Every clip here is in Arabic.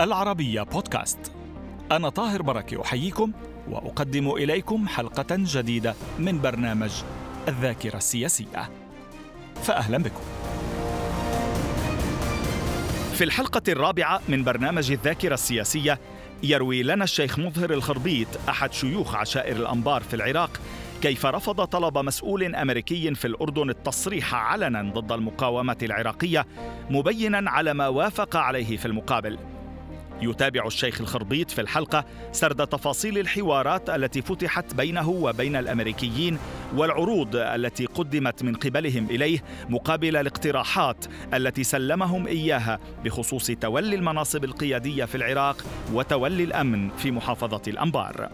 العربية بودكاست. أنا طاهر بركة أحييكم وأقدم إليكم حلقة جديدة من برنامج الذاكرة السياسية. فأهلا بكم. في الحلقة الرابعة من برنامج الذاكرة السياسية يروي لنا الشيخ مظهر الخربيط أحد شيوخ عشائر الأنبار في العراق كيف رفض طلب مسؤول أمريكي في الأردن التصريح علنا ضد المقاومة العراقية مبينا على ما وافق عليه في المقابل. يتابع الشيخ الخربيط في الحلقة سرد تفاصيل الحوارات التي فتحت بينه وبين الأمريكيين والعروض التي قدمت من قبلهم إليه مقابل الاقتراحات التي سلمهم إياها بخصوص تولي المناصب القيادية في العراق وتولي الأمن في محافظة الأنبار.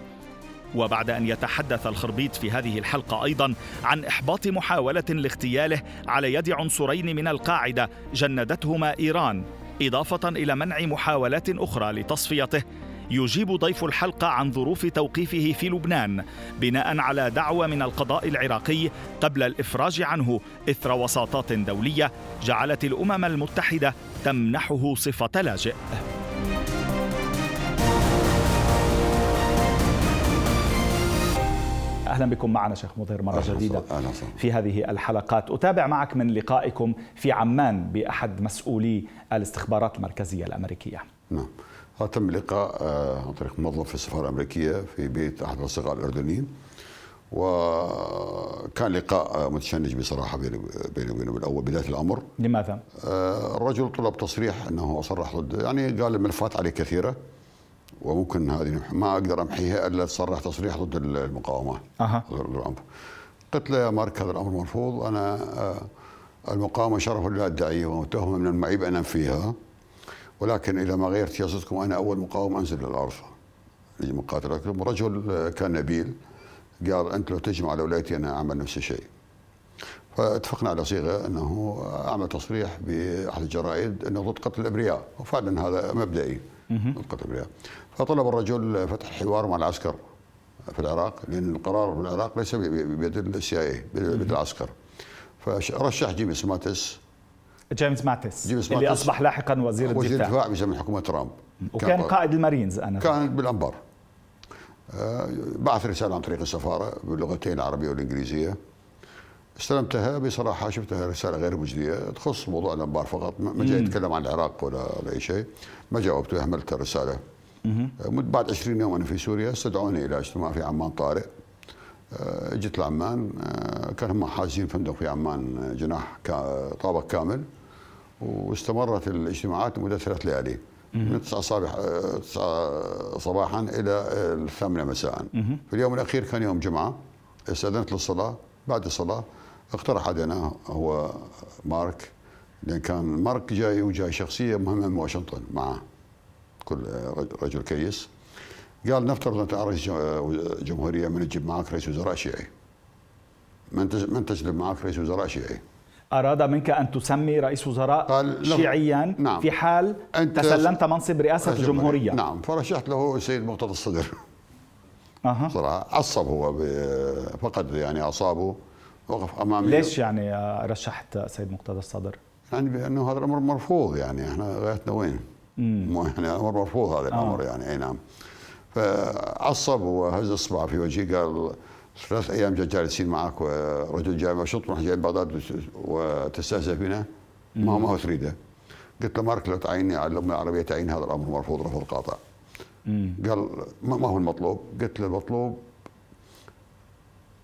وبعد أن يتحدث الخربيط في هذه الحلقة أيضا عن إحباط محاولة لاغتياله على يد عنصرين من القاعدة جندتهما إيران إضافة إلى منع محاولات أخرى لتصفيته. يجيب ضيف الحلقة عن ظروف توقيفه في لبنان بناء على دعوى من القضاء العراقي قبل الإفراج عنه. إثر وساطات دولية جعلت الأمم المتحدة تمنحه صفة لاجئ. أهلا بكم معنا شيخ مظهر مرة أهلا جديدة أهلا في هذه الحلقات. أتابع معك من لقائكم في عمان بأحد مسؤولي الاستخبارات المركزية الأمريكية. نعم. تم لقاء آه، عن طريق موظف في السفارة الأمريكية في بيت أحد الأصدقاء الاردنيين وكان لقاء متشنج بصراحة بيني وبينه بالأول بداية الأمر. لماذا؟ آه، الرجل طلب تصريح إنه صرح ضد يعني قال الملفات عليه كثيرة. وممكن هذه. ما أقدر أمحيها إلا تصرح تصريح ضد المقاومة. أه. قلت له يا مارك هذا الأمر مرفوض. أنا آه، المقاومة شرف لا ادعيه ومتهمه من المعيب ان فيها. ولكن إذا ما غيرت سياستكم أنا أول مقاوم أنزل للأرض مقاتلكم رجل كان نبيل. قال أنت لو تجمع على ولايتي أنا أعمل نفس الشيء. فاتفقنا على صيغة أنه أعمل تصريح بأحد الجرائد أنه ضد قتل الأبرياء. وفعلا هذا مبدئي. ضد قتل الأبرياء. فطلب الرجل فتح حوار مع العسكر في العراق لأن القرار في العراق ليس بيد ال CIA بيد العسكر. فرشح جيمس ماتس. جيمس ماتس جيمس اللي ماتس أصبح لاحقا وزير الدفاع وزير الدفاع. بزمن حكومة ترامب. وكان قائد المارينز أنا كان بالأنبار. آه، بعث رسالة عن طريق السفارة باللغتين العربية والإنجليزية. استلمتها بصراحة شفتها رسالة غير مجدية. تخص موضوع الأنبار فقط ما جاي يتكلم عن العراق ولا أي شيء. ما جاوبته اهملت الرسالة. بعد 20 يوم أنا في سوريا استدعوني إلى اجتماع في عمان طارئ آه، جيت لعمان. آه، كان هم حاجزين فندق في عمان آه، جناح طابق كامل. واستمرت الاجتماعات لمدة ثلاث ليالي. من 9 صباح 9 صباحا إلى الثامنة مساء. في اليوم الأخير كان يوم جمعة. استأذنت للصلاة. بعد الصلاة اقترح علينا هو مارك. لأن كان مارك جاي وجاي شخصية مهمة من واشنطن معه. كل رجل كيس. قال نفترض انت رئيس جمهورية من تجيب معك رئيس وزراء شيعي. من من تجلب معك رئيس وزراء شيعي؟ أراد منك أن تسمي رئيس وزراء قال شيعيا نعم. في حال أنت تسلمت منصب رئاسة الجمهورية. نعم. فرشحت له السيد مقتدى الصدر. أها. صراحة عصب هو فقد يعني أعصابه وقف أمامي. ليش يعني رشحت سيد مقتدى الصدر؟ يعني بأنه هذا الأمر مرفوض يعني. إحنا غايتنا وين؟ يعني أمر مرفوض هذا الأمر آه. يعني أي نعم. فعصب وهز اصبعه في وجهي قال ثلاث أيام جالسين معك ورجل جاي من راح جاي بغداد وتستهزئ فينا ما هو ما هو تريده. قلت له مارك لو تعيني على الأمة العربية تعين هذا الأمر مرفوض رفض قاطع قال ما هو المطلوب؟ قلت له المطلوب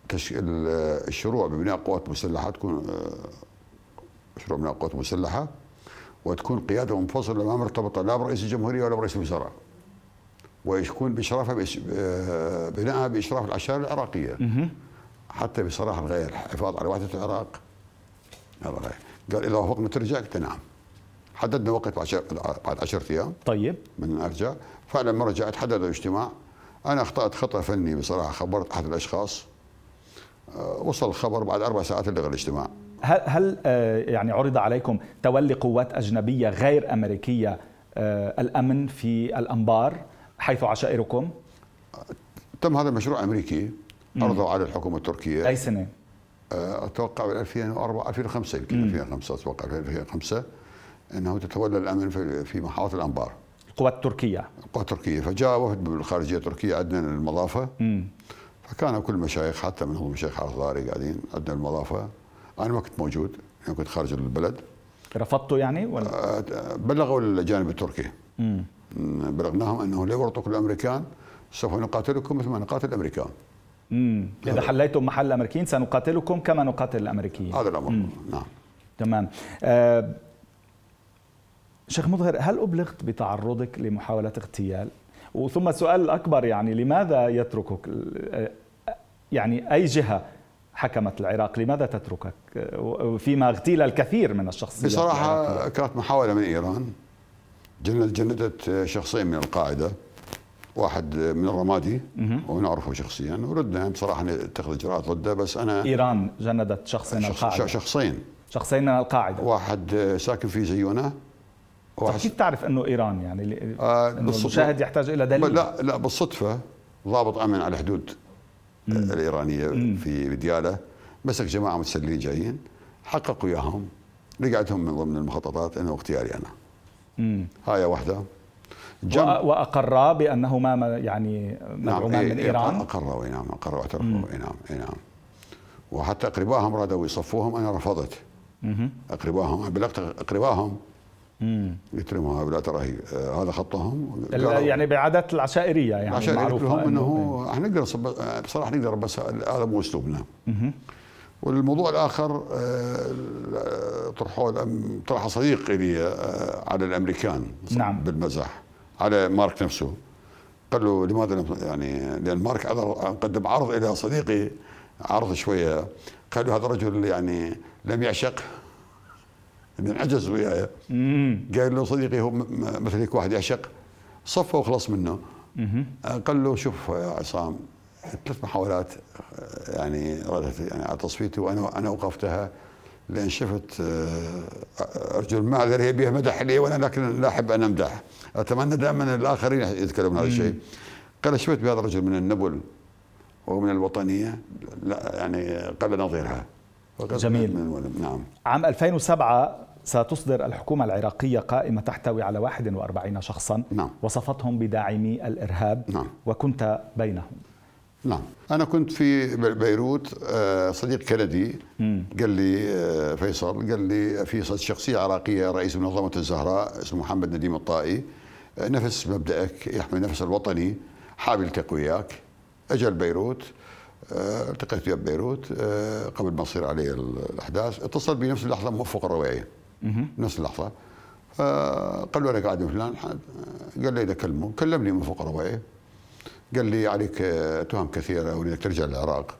تشكيل الشروع ببناء قوات مسلحة تكون آه، شروع بناء قوات مسلحة وتكون قيادة منفصلة ما مرتبطة لا برئيس الجمهورية ولا برئيس الوزراء. ويكون باشرافها بناءها بإشراف العشائر العراقية. حتى بصراحة الغايه الحفاظ على وحدة العراق. هذا قال إذا وافقنا ترجع؟ قلت نعم. حددنا وقت بعد 10 أيام. طيب. من ارجع فعلا ما رجعت حددوا اجتماع أنا أخطأت خطأ فني بصراحة خبرت أحد الأشخاص. آه، وصل الخبر بعد أربع ساعات لغى الاجتماع. هل هل آه، يعني عرض عليكم تولي قوات أجنبية غير أمريكية آه، الأمن في الأنبار حيث عشائركم؟ تم هذا المشروع أمريكي عرضه على الحكومة التركية. أي سنة؟ آه، أتوقع ب 2004 2005 يمكن 2005 أتوقع 2005 إنه تتولى الأمن في محافظة الأنبار. القوات التركية؟ القوات التركية. فجاء وفد بالخارجيه التركية عندنا المضافة. مم. فكان كل المشايخ حتى منهم الشيخ الخضاري قاعدين عندنا المضافة. أنا ما كنت موجود أنا كنت خارج البلد. رفضته يعني ولا؟ آه، بلغوا الجانب التركي. مم. بلغناهم أنه لا يورطوا الأمريكان سوف نقاتلكم مثل ما نقاتل الأمريكان. مم. إذا حليتم محل الأمريكيين سنقاتلكم كما نقاتل الأمريكيين. هذا الأمر. مم. نعم. تمام. آه شيخ مظهر هل أبلغت بتعرضك لمحاوله اغتيال؟ وثم السؤال الأكبر يعني لماذا يتركك آه، يعني أي جهة حكمت العراق. لماذا تتركك؟ فيما اغتيل الكثير من الشخصيات العراقية؟ كانت محاولة من إيران. جند جندت شخصين من القاعدة. واحد من الرمادي ونعرفه شخصيا. وردنا بصراحة نتخذ إجراءات ضده بس أنا إيران جندت شخص من القاعده شخصين. شخصين من القاعدة. واحد ساكن في زيونة. طيب كيف تعرف إنه إيران يعني؟ آه، إنه بالصدفة. المشاهد يحتاج إلى دليل. لا لا بالصدفة ضابط أمن على الحدود. الإيرانية في دياله مسك جماعة متسللين جايين حققوا إياهم. رجعتهم من ضمن المخططات أنه اغتيالي أنا. مم. هاي واحدة. وأقرا بأنهما ما- يعني مدعومان إيه، من إيه، إيران؟ أقروا اي نعم أقروا واعترفوا اي نعم اي نعم. وحتى اقربائهم رادوا يصفوهم أنا رفضت. اقربائهم بلغت اقربائهم هؤلاء ترى هي- آه، هذا خطهم. يعني بعادات العشائرية يعني معروفة لهم إنه إحنا نقدر بصراحة نقدر بس هذا مو أسلوبنا. والموضوع الآخر آه، طرحوه طرح صديق لي آه، على الأمريكان نعم. بالمزح على مارك نفسه. قال له لماذا لم يعني لأن مارك قدم عرض إلى صديقي عرض شوية. قال له هذا الرجل يعني لم يعشق انعجز وياي. قال له صديقي هو م- م- مثل هيك واحد يعشق صفى وخلص منه. قال له شوف يا عصام ثلاث محاولات يعني ردت يعني على تصفيتي وأنا أنا اوقفتها لأن شفت آه، ارجو المعذره هي بها مدح لي وأنا لكن لا أحب أن أمدح. أتمنى دائما الآخرين يتكلمون هذا الشيء. قال شفت بهذا الرجل من النبل؟ ومن الوطنية؟ لا يعني قل نظيرها. جميل. من نعم. عام 2007 ستصدر الحكومة العراقية قائمة تحتوي على 41 شخصا. نعم. وصفتهم بداعمي الإرهاب. نعم. وكنت بينهم. نعم. أنا كنت في بيروت آه، صديق كندي. قال لي آه، فيصل قال لي في شخصية عراقية رئيس منظمة الزهراء اسمه محمد نديم الطائي. آه، نفس مبدأك يحمل نفس الوطني حابب يلتقي وياك اجى بيروت التقيت وياه ببيروت قبل ما تصير عليه الأحداث. اتصل بي نفس اللحظة موفق الرويعي نفس اللحظة. فقال له أنا قاعد من فلان قال لي إذا كلمه كلمني موفق الرويعي قال لي عليك آه، تهم كثيره وانك ترجع للعراق.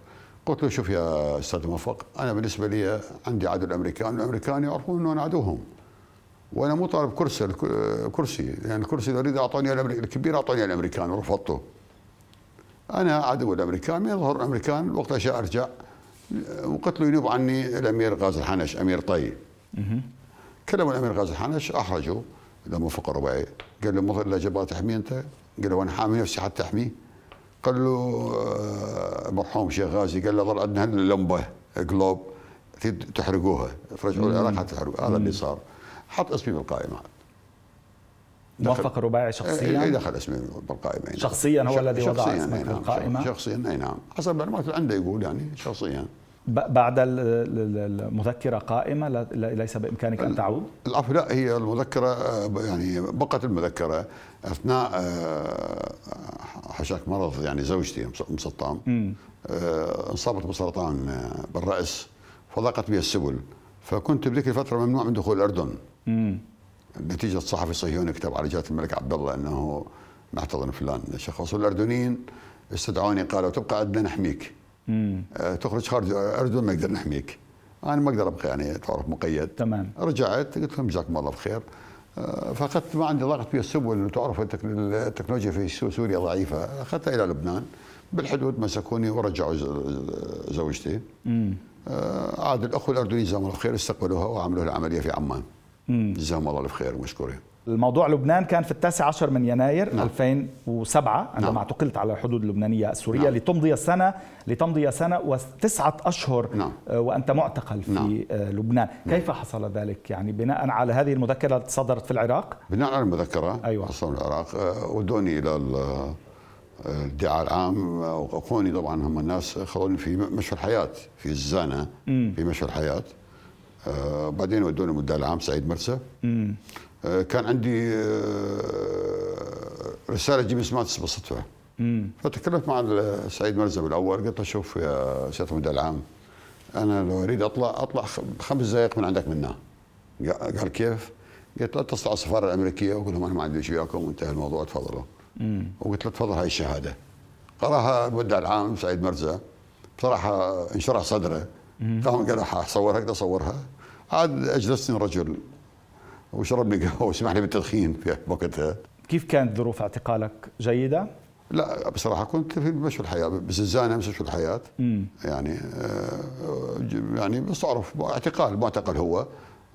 قلت له شوف يا أستاذ موفق أنا بالنسبة لي عندي عدو الأمريكان والامريكان يعرفون إنه أنا عدوهم. وأنا مو طالب كرسي آه، كرسي. لأن يعني الكرسي اللي أريد اعطوني الكبير اعطوني الأمريكان ورفضته أنا عدو الأمريكان من يظهر الامريكان وقت اشاء أرجع. آه، وقلت له ينوب عني الأمير غازي الحنش أمير طي. كلموا الأمير غازي الحنش احرجوا موفق الرباعي قال له مظهر لا جبهه تحميه أنت؟ قال له أنا حامي نفسي حتى أحميه. قال له آه، مرحوم شيخ غازي قال له ظل عندنا اللمبه جلوب تريد تحرقوها. ترجعوا العراق حتى تحرقوها هذا اللي صار. حط اسمي بالقائمة. موفق الرباعي اي شخصيا؟ دخل اسمي بالقائمة. شخصيا هو الذي وضع شخصياً، اسمك نعم. بالقائمة؟ شخصيا إي نعم. حسب المعلومات اللي عنده يقول يعني شخصيا. بعد ال- ال- المذكرة قائمة ليس بإمكانك أن تعود؟ العفو لا هي المذكرة آه، يعني بقت المذكرة أثناء آه، حشاك مرض يعني زوجتي مسطام آه، انصابت بسرطان آه، بالرأس فضاقت بها السبل. فكنت بذيك الفترة ممنوع من دخول الأردن. مم. نتيجة صحفي صهيوني كتب على جلالة الملك عبد الله أنه نحتضن فلان شخص والأردنيين استدعوني قالوا تبقى عندنا نحميك مم. آه، تخرج خارج الأردن ما نقدر نحميك. أنا ما أقدر أبقى يعني تعرف مقيد. تمام. رجعت قلت لهم جزاكم الله بخير آه، فأخذت ما عندي ضغط في السبل تعرف التك- التكنولوجيا في سو- سوريا ضعيفة. أخذتها إلى لبنان. بالحدود مسكوني ورجعوا زوجتي. آه، عاد الاخوه الاردنيين جزاهم الله بخير استقبلوها وعملوا لها عمليه في عمان. جزاهم الله الف خير ومشكورين الموضوع لبنان كان في التاسع عشر من يناير نعم. 2007 عندما نعم. اعتقلت على الحدود اللبنانية السورية نعم. لتمضي سنة لتمضي سنة وتسعة أشهر نعم. آه، وأنت معتقل في نعم. آه، لبنان نعم. كيف حصل ذلك يعني بناء على هذه المذكرة التي صدرت في العراق بناء على المذكرة أيوة. في العراق آه، ودوني إلى الادعاء العام وأخواني طبعا هم الناس خلوني في مشفى الحياة في الزانه مم. في مشفى الحياة آه بعدين ودوني المدعي العام سعيد مرسى كان عندي آه رسالة جيمي سماتس بالصدفه فتكلمت مع سعيد مرزا بالاول قلت له شوف يا سيادة المدعي العام أنا لو أريد أطلع أطلع خمس دقائق من عندك منا. قال كيف؟ قلت له اتصل على السفارة الأمريكية؟ وقول لهم أنا ما عندي شيء وياكم وانتهى الموضوع تفضلوا. وقلت له تفضل هاي الشهادة. قراها المدعي العام سعيد مرزا بصراحة انشرح صدره. قام قال اصورها أقدر اصورها عاد أجلسني الرجل وشربني قهوة وسمح لي بالتدخين في وقتها. كيف كانت ظروف اعتقالك؟ جيدة؟ لا بصراحة كنت في مشهور الحياة بزنزانه مشهور الحياة. يعني آه، يعني بس تعرف اعتقال معتقل هو.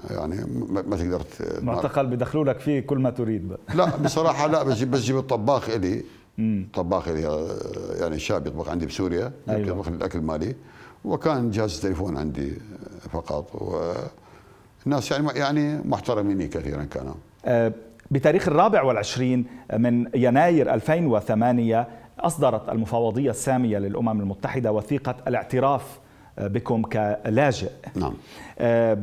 يعني ما تقدر معتقل بدخلوا لك فيه كل ما تريد. بقى. لا بصراحة لا بس بس جيب الطباخ إلي. طباخ إلي يعني شاب يطبخ عندي بسوريا أيوة. يطبخ الأكل مالي وكان جهاز التليفون عندي فقط. والناس يعني يعني محترميني كثيرا كانوا أه بتاريخ الرابع والعشرين من يناير 2008 أصدرت المفوضية السامية للأمم المتحدة وثيقة الاعتراف بكم كلاجئ. نعم. آه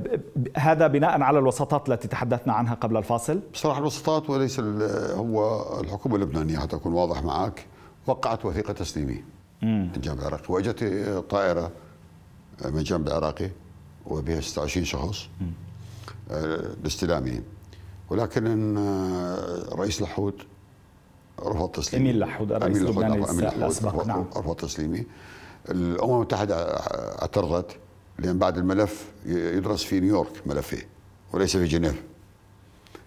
هذا بناء على الوساطات التي تحدثنا عنها قبل الفاصل. بصراحة الوساطات وليس هو الحكومة اللبنانية حتى أكون واضح معك. وقعت وثيقة تسليمي من الجانب العراقي. وإجت طائرة من الجانب العراقي وبها 26 شخص. لاستلامي ولكن رئيس لحود رفض تسليمي أمين لحود رئيس لبنان الاسبق نعم. رفض تسليمي الأمم المتحدة اعترضت لأن بعد الملف يدرس في نيويورك ملفه وليس في جنيف.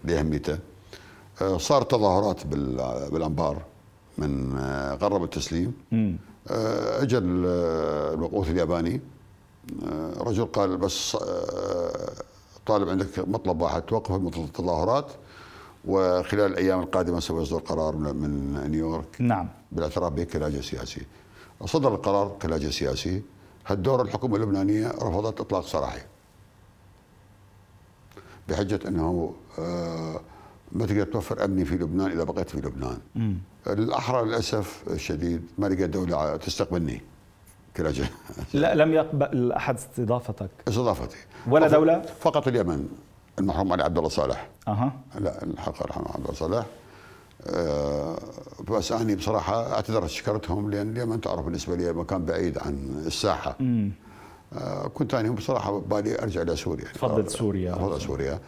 لاهميته آه، صار تظاهرات بالأنبار من آه، غرب التسليم. آه، اجى المبعوث الياباني. رجل قال بس طالب عندك مطلب واحد توقف التظاهرات وخلال الأيام القادمة سوف يصدر قرار من نيويورك. نعم. بالاعتراف بك كلاجئ سياسي. صدر القرار كلاجئ سياسي. هالدور الحكومة اللبنانية رفضت إطلاق سراحي. بحجة إنه آه، ما تقدر توفر أمني في لبنان إذا بقيت في لبنان. مم. الاحرى للأسف الشديد ما لقيت دولة تستقبلني. كلاجئ. لا لم يقبل أحد استضافتك. استضافتي. ولا فقط دولة؟ فقط اليمن المرحوم علي عبد الله صالح. أها. لا الحق رحمه عبد الله صالح. آه، بس أنا بصراحة اعتذرت شكرتهم لأن اليمن تعرف بالنسبة لي مكان بعيد عن الساحة مم. آه، كنت أنا بصراحة ببالي أرجع إلى سوريا تفضل سوريا تفضل سوريا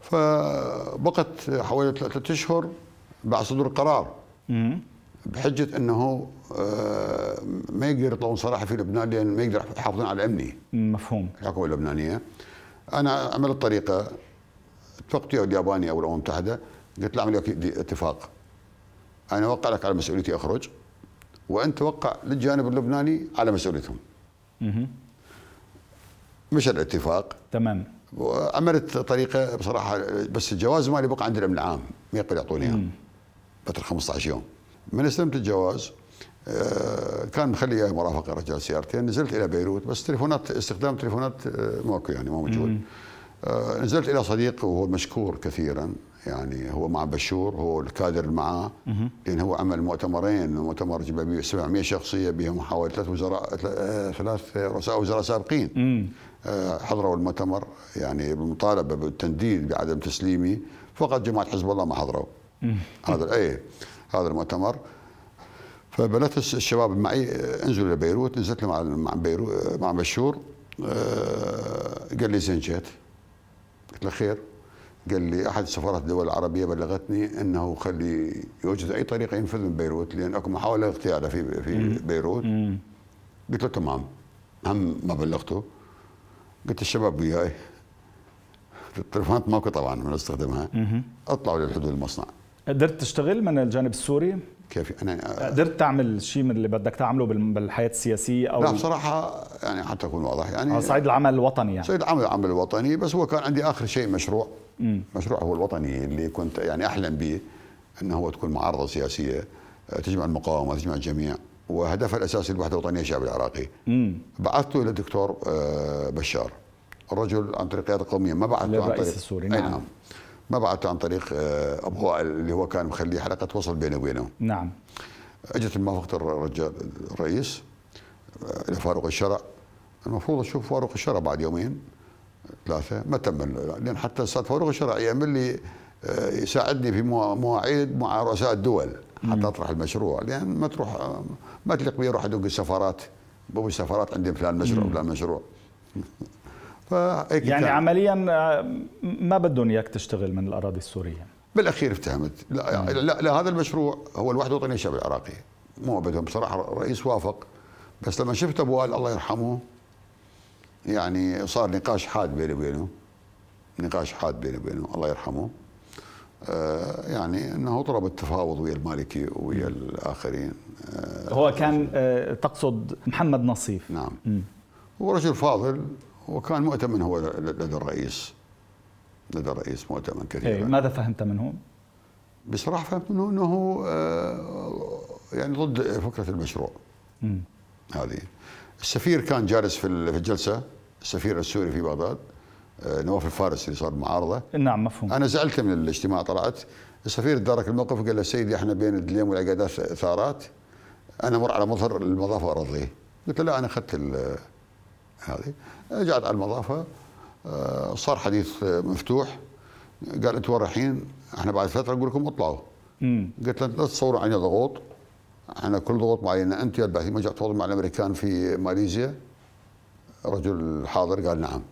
فبقت حوالي ثلاثة أشهر بعد صدور القرار مم. بحجة أنه آه، ما يقدر يطلعون صراحة في لبنان لأن ما يقدر يحافظون على أمني. مفهوم. الحكومة اللبنانية. أنا عملت طريقة اتفقت ويا الياباني أو الأمم المتحدة قلت له اعمل اتفاق. أنا اوقع لك على مسؤوليتي أخرج وأنت توقع للجانب اللبناني على مسؤوليتهم. مش الاتفاق. تمام. وعملت طريقة بصراحة بس الجواز مالي بقى عند الأمن العام ما يقدر يعطوني اياه فتره 15 يوم. من استلمت الجواز آه، كان مخلي مرافقه رجال سيارتين. نزلت إلى بيروت بس تليفونات استخدام تليفونات آه، ماكو يعني مو موجود. آه، نزلت إلى صديق وهو مشكور كثيرا يعني هو مع بشور هو الكادر معاه. لأن هو عمل مؤتمرين مؤتمر جاب 700 شخصية بهم حوالي ثلاث وزراء ثلاث رؤساء وزراء سابقين. حضروا المؤتمر يعني بالمطالبة بالتنديد بعدم تسليمي. فقط جماعة حزب الله ما حضروا. هذا اي هذا المؤتمر. فبلغت الشباب معي انزلوا إلى بيروت نزلت مع مع بيروت مع بشور. آه، قال لي زين جيت. قلت له خير. قال لي أحد سفارات الدول العربية بلغتني إنه خلي يوجد أي طريقة ينفذ من بيروت لأن أكو محاولة اغتياله في في بيروت. قلت له تمام. هم ما بلغته. قلت الشباب وياي. التليفونات ماكو طبعا من استخدمها أطلعوا للحدود المصنع. قدرت تشتغل من الجانب السوري؟ كيف؟ أنا قدرت تعمل شيء من اللي بدك تعمله بالحياة السياسية أو لا بصراحة يعني حتى أكون واضح يعني على صعيد العمل الوطني يعني. صعيد العمل العمل الوطني بس هو كان عندي آخر شيء مشروع. مشروع هو الوطني اللي كنت يعني أحلم به إنه هو تكون معارضة سياسية آه، تجمع المقاومة تجمع الجميع. وهدفها الأساسي الوحدة الوطنية الشعب العراقي. بعثته إلى الدكتور آه، بشار. الرجل عن طريق قيادة قومية ما بعثته عن طريق السوري نعم. نعم. ما بعثته عن طريق آه، أبو وائل اللي هو كان مخليه حلقة وصل بينه وبينه. نعم. أجت موافقه الرجال الرئيس إلى فاروق الشرع. المفروض أشوف فاروق الشرع بعد يومين ثلاثة ما تم لأن حتى الاستاذ فاروق الشرع يعمل لي آه، يساعدني في مواعيد مع رؤساء الدول حتى أطرح المشروع. لأن ما تروح ما تليق بي أروح ادق السفارات. بابو السفارات عندي فلان مشروع فلان مشروع. يعني عمليا آه، ما بدهم اياك تشتغل من الأراضي السورية. بالأخير افتهمت. لا, لا, لا هذا المشروع هو الوحده الوطنيه الشعب العراقي مو بدهم بصراحة الرئيس وافق. بس لما شفت أبو الله يرحمه يعني صار نقاش حاد بيني وبينه. نقاش حاد بيني وبينه الله يرحمه. آه يعني إنه طلب التفاوض ويا المالكي ويا الآخرين. آه هو كان آه تقصد محمد نصيف. نعم. م. هو رجل فاضل. وكان مؤتمن هو لدى الرئيس. لدى الرئيس مؤتمن كثيرا. إيه ماذا فهمت منه؟ بصراحة فهمت منه إنه آه، يعني ضد فكرة المشروع. م. هذه. السفير كان جالس في الجلسة السفير السوري في بغداد آه، نواف الفارس اللي صار معارضة. نعم مفهوم. أنا زعلت من الاجتماع طلعت. السفير تدارك الموقف وقال له سيدي إحنا بين الدليم والعقادات ثارات. أنا مر على مظهر المضافه وأرضيه. قلت له لا أنا أخذت هذه. رجعت على المضافة آه، صار حديث مفتوح. قال أنتم رايحين؟ إحنا بعد فترة نقول لكم اطلعوا. قلت له لا تتصوروا علينا ضغوط. إحنا كل ضغوط معينه أنت يا البعثي ما جاء تفاوض مع الأمريكان في ماليزيا؟ رجل حاضر قال نعم.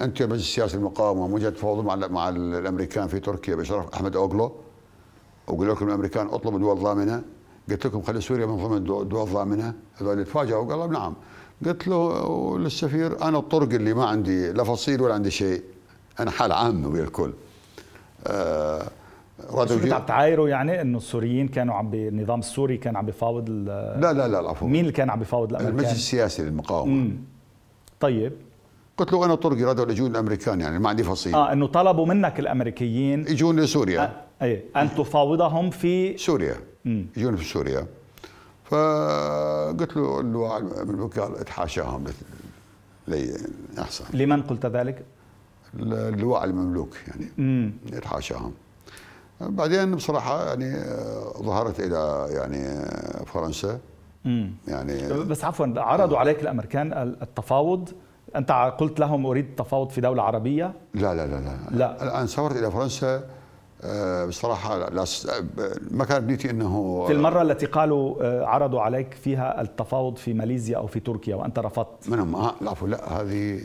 أنت يا مجلس السياسي المقاومة ما جاء تفاوض مع مع الأمريكان في تركيا بشرف أحمد أوغلو؟ وقال لكم الأمريكان اطلبوا دول ضامنة. قلت لكم خلي سوريا من ضمن دول ضامنة. هذول تفاجئوا قالوا نعم. قلت له للسفير أنا الطرق اللي ما عندي لا فصيل ولا عندي شيء أنا حال عامه ويا الكل. آه بس كنت عم تعايروا يعني إنه السوريين كانوا عم بالنظام السوري كان عم بيفاوض لا لا لا العفو. مين اللي كان عم بيفاوض الأمريكان؟ المجلس السياسي للمقاومة. مم. طيب. قلت له أنا طرقي رادوا يجون الأمريكان يعني ما عندي فصيل. آه إنه طلبوا منك الأمريكيين يجون لسوريا. آه اي أن تفاوضهم في سوريا. يجون في سوريا. فقلت له اللواء المملوك قال اتحاشاهم لي أحسن لمن قلت ذلك؟ اللواء المملوك يعني اتحاشاهم بعدين بصراحة يعني آه، ظهرت إلى يعني آه، فرنسا مم. يعني بس عفوا عرضوا آه. عليك الأمريكان التفاوض أنت قلت لهم أريد التفاوض في دولة عربية لا لا لا لا, لا. الآن سافرت إلى فرنسا بصراحة لا ما كانت نيتي إنه في المرة التي قالوا عرضوا عليك فيها التفاوض في ماليزيا أو في تركيا وأنت رفضت. منهم آه لا لا هذه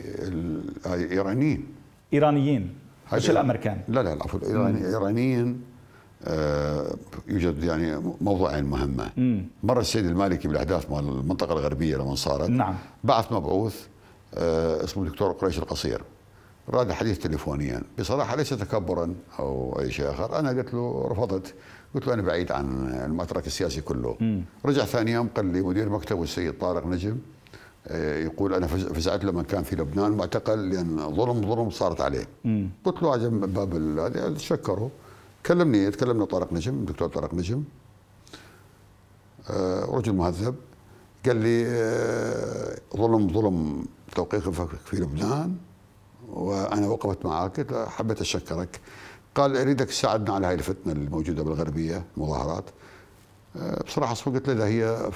إيرانيين. إيرانيين. مش الأمريكان؟ لا لا العفو الايرانيين آه يوجد يعني موضوعين مهمة. مم. مر السيد المالكي بالأحداث مال المنطقة الغربية لما صارت نعم. بعث مبعوث آه اسمه الدكتور قريش القصير. راد حديث تليفونيا. بصراحة ليس تكبرا أو أي شيء آخر. أنا قلت له رفضت. قلت له أنا بعيد عن المترك السياسي كله. مم. رجع ثاني يوم قال لي مدير مكتبه السيد طارق نجم آه، يقول أنا فزعت لما كان في لبنان معتقل لأن ظلم ظلم صارت عليه. مم. قلت له عجب باب هذا تشكره كلمني تكلمنا طارق نجم الدكتور طارق نجم. آه، رجل مهذب. قال لي آه، ظلم ظلم توقيعك في لبنان. وأنا وقفت معك قلت حبيت أشكرك. قال أريدك تساعدنا على هاي الفتنة الموجودة بالغربية المظاهرات. بصراحة قلت له هي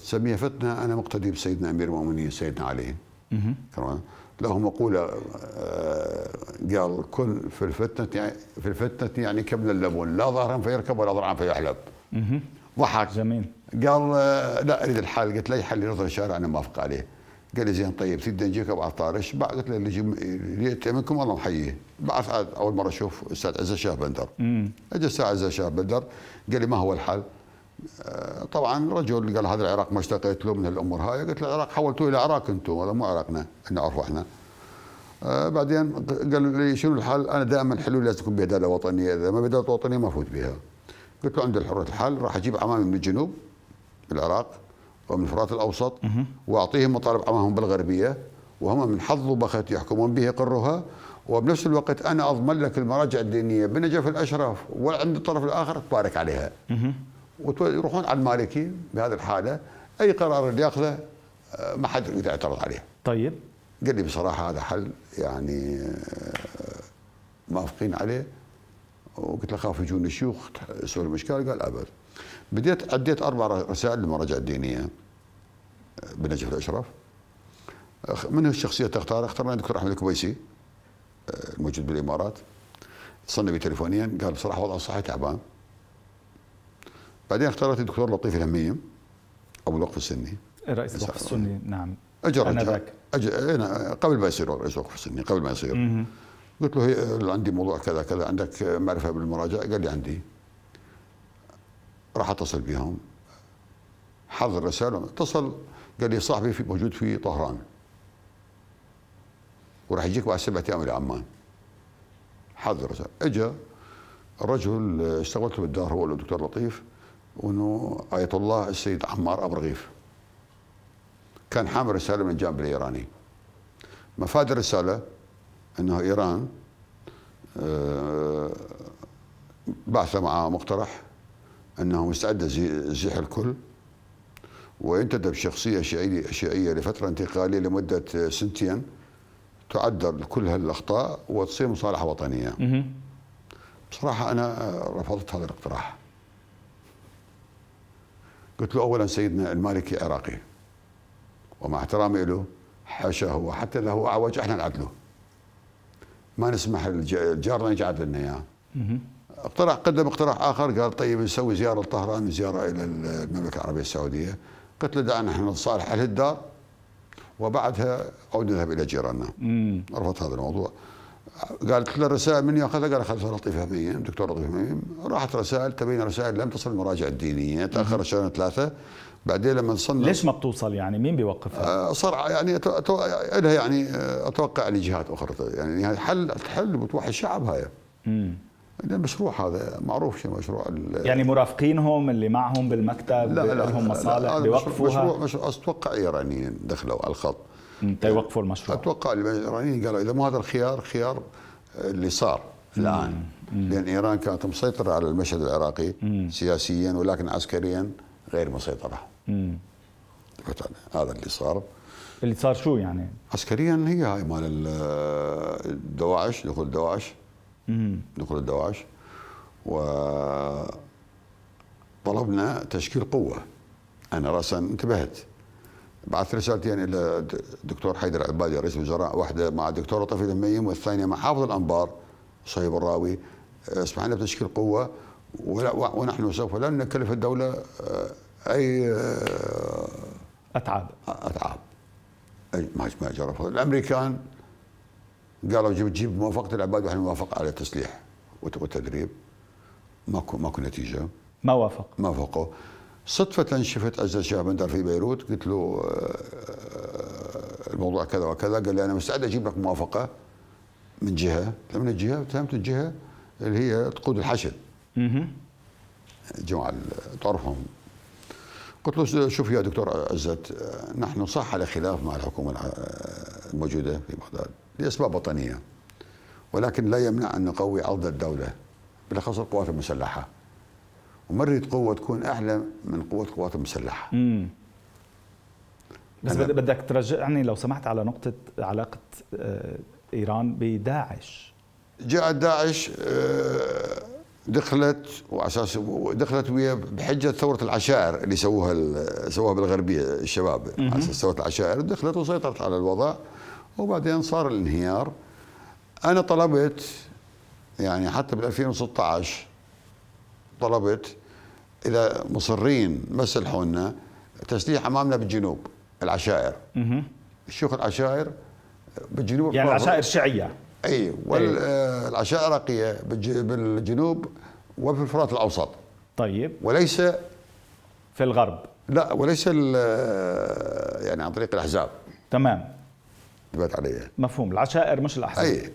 تسميها فتنة أنا مقتدي بسيدنا أمير المؤمنين سيدنا علي. كمان له مقولة آه، قال كن في الفتنة يعني في الفتنة يعني كبل اللبون لا ظهرا فيركب ولا ضرعا فيحلب. ضحك. جميل. قال آه، لا أريد الحل قلت له اي حل يرضى الشارع أنا موافق عليه. قال لي زين طيب تريد نجيك أبو طارش بعد؟ قلت له اللي منكم الله محييه. بعث أول مرة أشوف أستاذ عزة شاه بندر. اجى أستاذ عزة شاه بندر. قال لي ما هو الحل؟ آه، طبعا رجل قال هذا العراق ما اشتقيت له من الأمور هاي. قلت له العراق حولتوه إلى عراق أنتم هذا مو عراقنا نعرفه إحنا. آه بعدين قال لي شنو الحل؟ أنا دائما حلول لازم تكون بعداله وطنية. إذا ما بعداله وطنية ما أفوت بها. قلت له عندي الحرية الحل راح أجيب عمامي من الجنوب العراق. ومن الفرات الأوسط وأعطيهم مطالب عمامهم بالغربية وهم من حظ بخت يحكمون به قرها وبنفس الوقت أنا أضمن لك المراجع الدينية بنجف الاشراف وعند الطرف الآخر تبارك عليها. ويروحون على المالكي بهذه الحالة. أي قرار اللي ياخذه آه، ما حد يقدر يعترض عليه. طيب. قال لي بصراحة هذا حل يعني آه، موافقين عليه. وقلت له خاف يجون الشيوخ يسوون المشكلة؟ قال أبد. بديت أديت أربع رسائل للمراجع الدينية آه، بنجف الأشراف. من الشخصية تختار اخترنا الدكتور أحمد الكويسي الموجود بالإمارات. اتصلنا بي تليفونيا قال بصراحة وضع الصحي تعبان. بعدين اختارت الدكتور لطيف الهميم أبو الوقف السني. رئيس الوقف السني نعم. أجر إيه، قبل ما يصير رئيس الوقف السني قبل ما يصير. قلت له عندي موضوع كذا كذا عندك معرفة بالمراجع قال لي عندي. راح اتصل بهم. حضر رسالة اتصل قال لي صاحبي في موجود في طهران. وراح يجيك بعد سبعة أيام إلى عمان. حضر رسالة. اجى الرجل اشتغلت بالدار هو الدكتور لطيف وأنه آية الله السيد عمار ابو رغيف كان حامل رسالة من الجانب الإيراني. مفاد الرسالة إنه إيران آه، بعث مع مقترح أنه مستعده زيح الكل. وينتدب شخصية شيعيه شيعيه لفترة انتقالية لمدة سنتين. تعدل كل هالأخطاء وتصير مصالحة وطنية. بصراحة أنا رفضت هذا الاقتراح. قلت له اولا سيدنا المالكي عراقي. ومع احترامي له حاشا هو حتى إذا هو أعوج أحنا نعدله. ما نسمح جارنا يجعل لنا إياه. اقترح قدم اقتراح آخر قال طيب نسوي زيارة لطهران زيارة إلى المملكة العربية السعودية. قلت له دعنا إحنا نتصالح أهل الدار وبعدها عود نذهب إلى جيراننا. رفضت هذا الموضوع. قالت له رسائل من ياخذها قال اخذها لطيف هميم دكتور لطيف هميم راحت رسائل تبين رسائل لم تصل المراجع الدينية. تأخر شهرين ثلاثة. بعدين لما وصلنا ليش ما بتوصل يعني؟ مين بيوقفها؟ آه صار يعني أتو... لها يعني آه، أتوقع يعني جهات أخرى. يعني حل حل بتوحي الشعب هاي امم المشروع هذا معروف شيء مشروع يعني مرافقينهم اللي معهم بالمكتب لا لا لهم مصالح بيوقفوها مشروع, مشروع أتوقع ايرانيين دخلوا على الخط تيوقفوا المشروع أتوقع الايرانيين قالوا إذا مو هذا الخيار خيار اللي صار الآن. لأن إيران كانت مسيطرة على المشهد العراقي مم. سياسيا ولكن عسكريا غير مسيطرة مم. هذا اللي صار اللي صار شو يعني؟ عسكريا هي هاي مال الدواعش دخول الدواعش دخول الدواعش. و طلبنا تشكيل قوة. أنا راسا انتبهت. بعثت رسالتين إلى الدكتور حيدر عبادي رئيس الوزراء واحدة مع الدكتور لطفي الميم والثانية مع حافظ الأنبار صهيب الراوي. اسمح لنا بتشكيل قوة. ونحن سوف لن نكلف الدولة آه، أي آه، أتعاب. أتعاب. أي ما ما جرى. الأمريكان قالوا جيب جيب موافقة العباد ونحن نوافق على التسليح والتدريب. ماكو ماكو نتيجة. ما وافق. ما وافقوا. صدفة شفت عزة شاه بندر في بيروت قلت له آه، الموضوع كذا وكذا. قال لي أنا مستعد أجيب لك موافقة من جهة. من الجهة فهمت الجهة اللي هي تقود الحشد. جماعة طرفهم. قلت له شوف يا دكتور عزت نحن صح على خلاف مع الحكومة الموجودة في بغداد. لأسباب وطنية ولكن لا يمنع أن نقوي عرض الدولة بالأخص القوات المسلحة. وما نريد قوة تكون أعلى من قوة القوات المسلحة. امم بس بدك ترجعني لو سمحت على نقطة علاقة آه، إيران بداعش. جاء داعش آه، دخلت واساس دخلت ويا بحجة ثورة العشائر اللي سووها سووها بالغربية الشباب على أساس ثورة العشائر دخلت وسيطرت على الوضع. وبعدين صار الانهيار. أنا طلبت يعني حتى بال 2016 طلبت اذا مصرين ما سلحونا تسليح أمامنا بالجنوب العشائر. الشيوخ العشائر بالجنوب يعني العشائر الشيعية. إي والعشائر العراقيه بالجنوب وفي الفرات الأوسط. طيب. وليس في الغرب. لا وليس يعني عن طريق الأحزاب. تمام. انتبهت علي مفهوم العشائر مش الأحزاب. أي.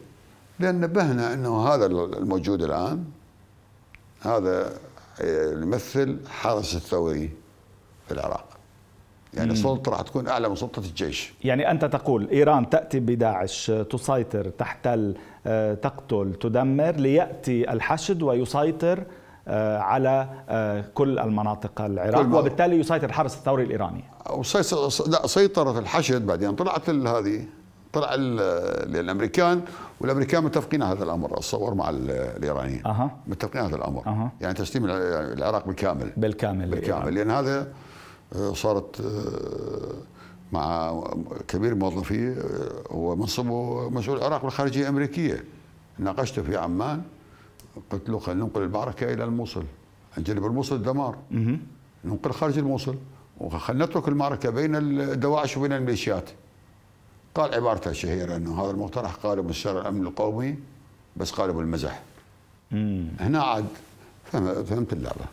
لأن نبهنا إنه هذا الموجود الآن هذا يمثل حرس الثوري في العراق. يعني السلطة راح تكون أعلى من سلطة الجيش. يعني أنت تقول إيران تأتي بداعش تسيطر تحتل آه، تقتل تدمر ليأتي الحشد ويسيطر آه، على آه، كل المناطق العراق وبالتالي يسيطر الحرس الثوري الإيراني. لا سيطرت الحشد بعدين طلعت هذه. طلع الامريكان والأمريكان متفقين على هذا الأمر اتصور مع الإيرانيين. أه. متفقين على هذا الأمر. أه. يعني تسليم العراق بالكامل. بالكامل بالكامل. لأن هذا آه، صارت مع كبير موظفيه هو منصبه مسؤول العراق والخارجية الأمريكية. ناقشته في عمان قلت له خلينا ننقل المعركة إلى الموصل. نجنب الموصل الدمار ننقل خارج الموصل. وخلينا نترك المعركة بين الدواعش وبين الميليشيات. قال عبارته الشهيره انه هذا المقترح قاله مستشار الامن القومي بس قاله بالمزح. هنا عاد فهمت اللعبة.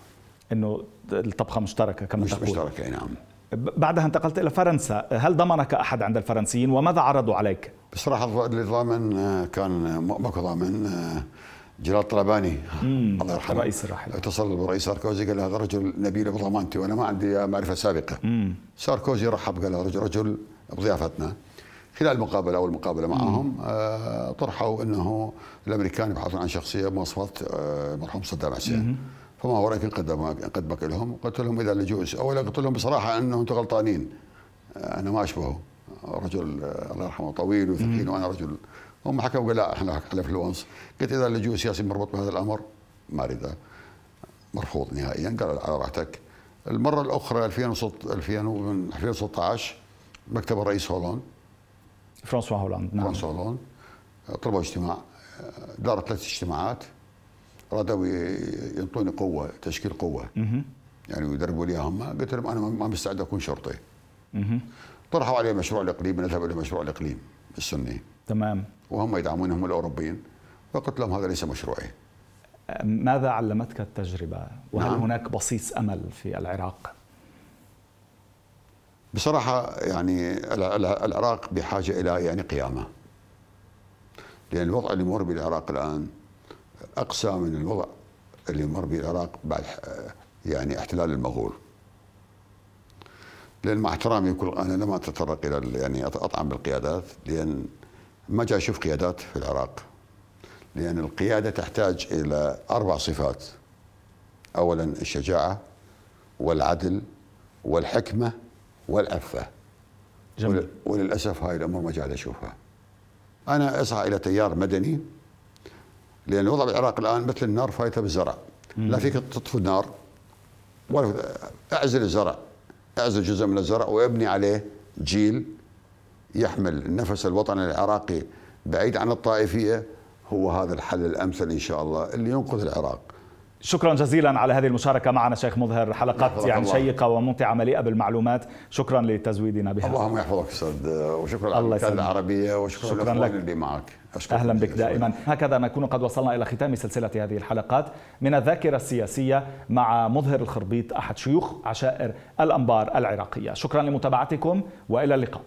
إنه الطبخة مشتركة كما مش تقول. مشتركة نعم. بعدها انتقلت إلى فرنسا، هل ضمنك أحد عند الفرنسيين؟ وماذا عرضوا عليك؟ بصراحة اللي ضامن آه، كان ماكو ضامن آه، جلال طلباني. الله يرحمه. الرئيس الراحل اتصل بالرئيس ساركوزي قال هذا رجل نبيل بضمانتي وأنا ما عندي معرفة سابقة. مم. ساركوزي رحب قال رجل رجل بضيافتنا. خلال المقابلة أو المقابلة معهم آه طرحوا إنه الأمريكان يبحثون عن شخصية مواصفات آه المرحوم صدام حسين. فما رأيك نقدمك نقدمك لهم؟ قلت لهم إذا لجوء اولا قلت لهم بصراحة انه أنتم غلطانين آه أنا ما أشبهه. رجل آه الله يرحمه طويل وثقيل وأنا رجل. هم حكوا قال لا إحنا على فلونس قلت إذا اللجوء السياسي مربوط بهذا الأمر ما أريده. مرفوض نهائيا. قال على راحتك. المرة الأخرى 2016 مكتب الرئيس هولون فرانسوا هولاند نعم فرانسوا هولاند طلبوا اجتماع دارت ثلاث اجتماعات رادوا ينطوني قوة تشكيل قوة. يعني يدربوا لي هم قلت لهم أنا ما مستعد أكون شرطي. طرحوا علي مشروع الإقليم نذهب إلى مشروع الإقليم السني. تمام. وهم يدعمونهم الأوروبيين. فقلت لهم هذا ليس مشروعي. ماذا علمتك التجربة؟ وهل نعم. هناك بصيص أمل في العراق؟ بصراحة يعني العراق بحاجة إلى يعني قيامة. لأن الوضع اللي يمر بالعراق الآن أقسى من الوضع اللي يمر به العراق بعد يعني احتلال المغول. لأن مع احترامي كل أنا لم أتطرق إلى يعني أطعم بالقيادات لأن ما جاي أشوف قيادات في العراق. لأن القيادة تحتاج إلى أربع صفات. أولا الشجاعة والعدل والحكمة والعفة جميل. وللأسف هاي الأمور ما قاعد أشوفها أنا أسعى إلى تيار مدني لأن وضع العراق الآن مثل النار فايتة بالزرع. لا فيك تطفي النار ولا أعزل الزرع أعزل جزء من الزرع وأبني عليه جيل يحمل نفس الوطن العراقي بعيد عن الطائفية. هو هذا الحل الأمثل إن شاء الله اللي ينقذ العراق. شكرا جزيلا على هذه المشاركة معنا شيخ مظهر حلقات يعني الله. شيقة وممتعة مليئة بالمعلومات. شكرا لتزويدنا بها اللهم يحفظك أستاذ وشكرا على العربية وشكرا شكرا لك. اللي معك. أهلا بك دائما. هكذا نكون قد وصلنا إلى ختام سلسلة هذه الحلقات من الذاكرة السياسية مع مظهر الخربيط أحد شيوخ عشائر الأنبار العراقية. شكرا لمتابعتكم وإلى اللقاء.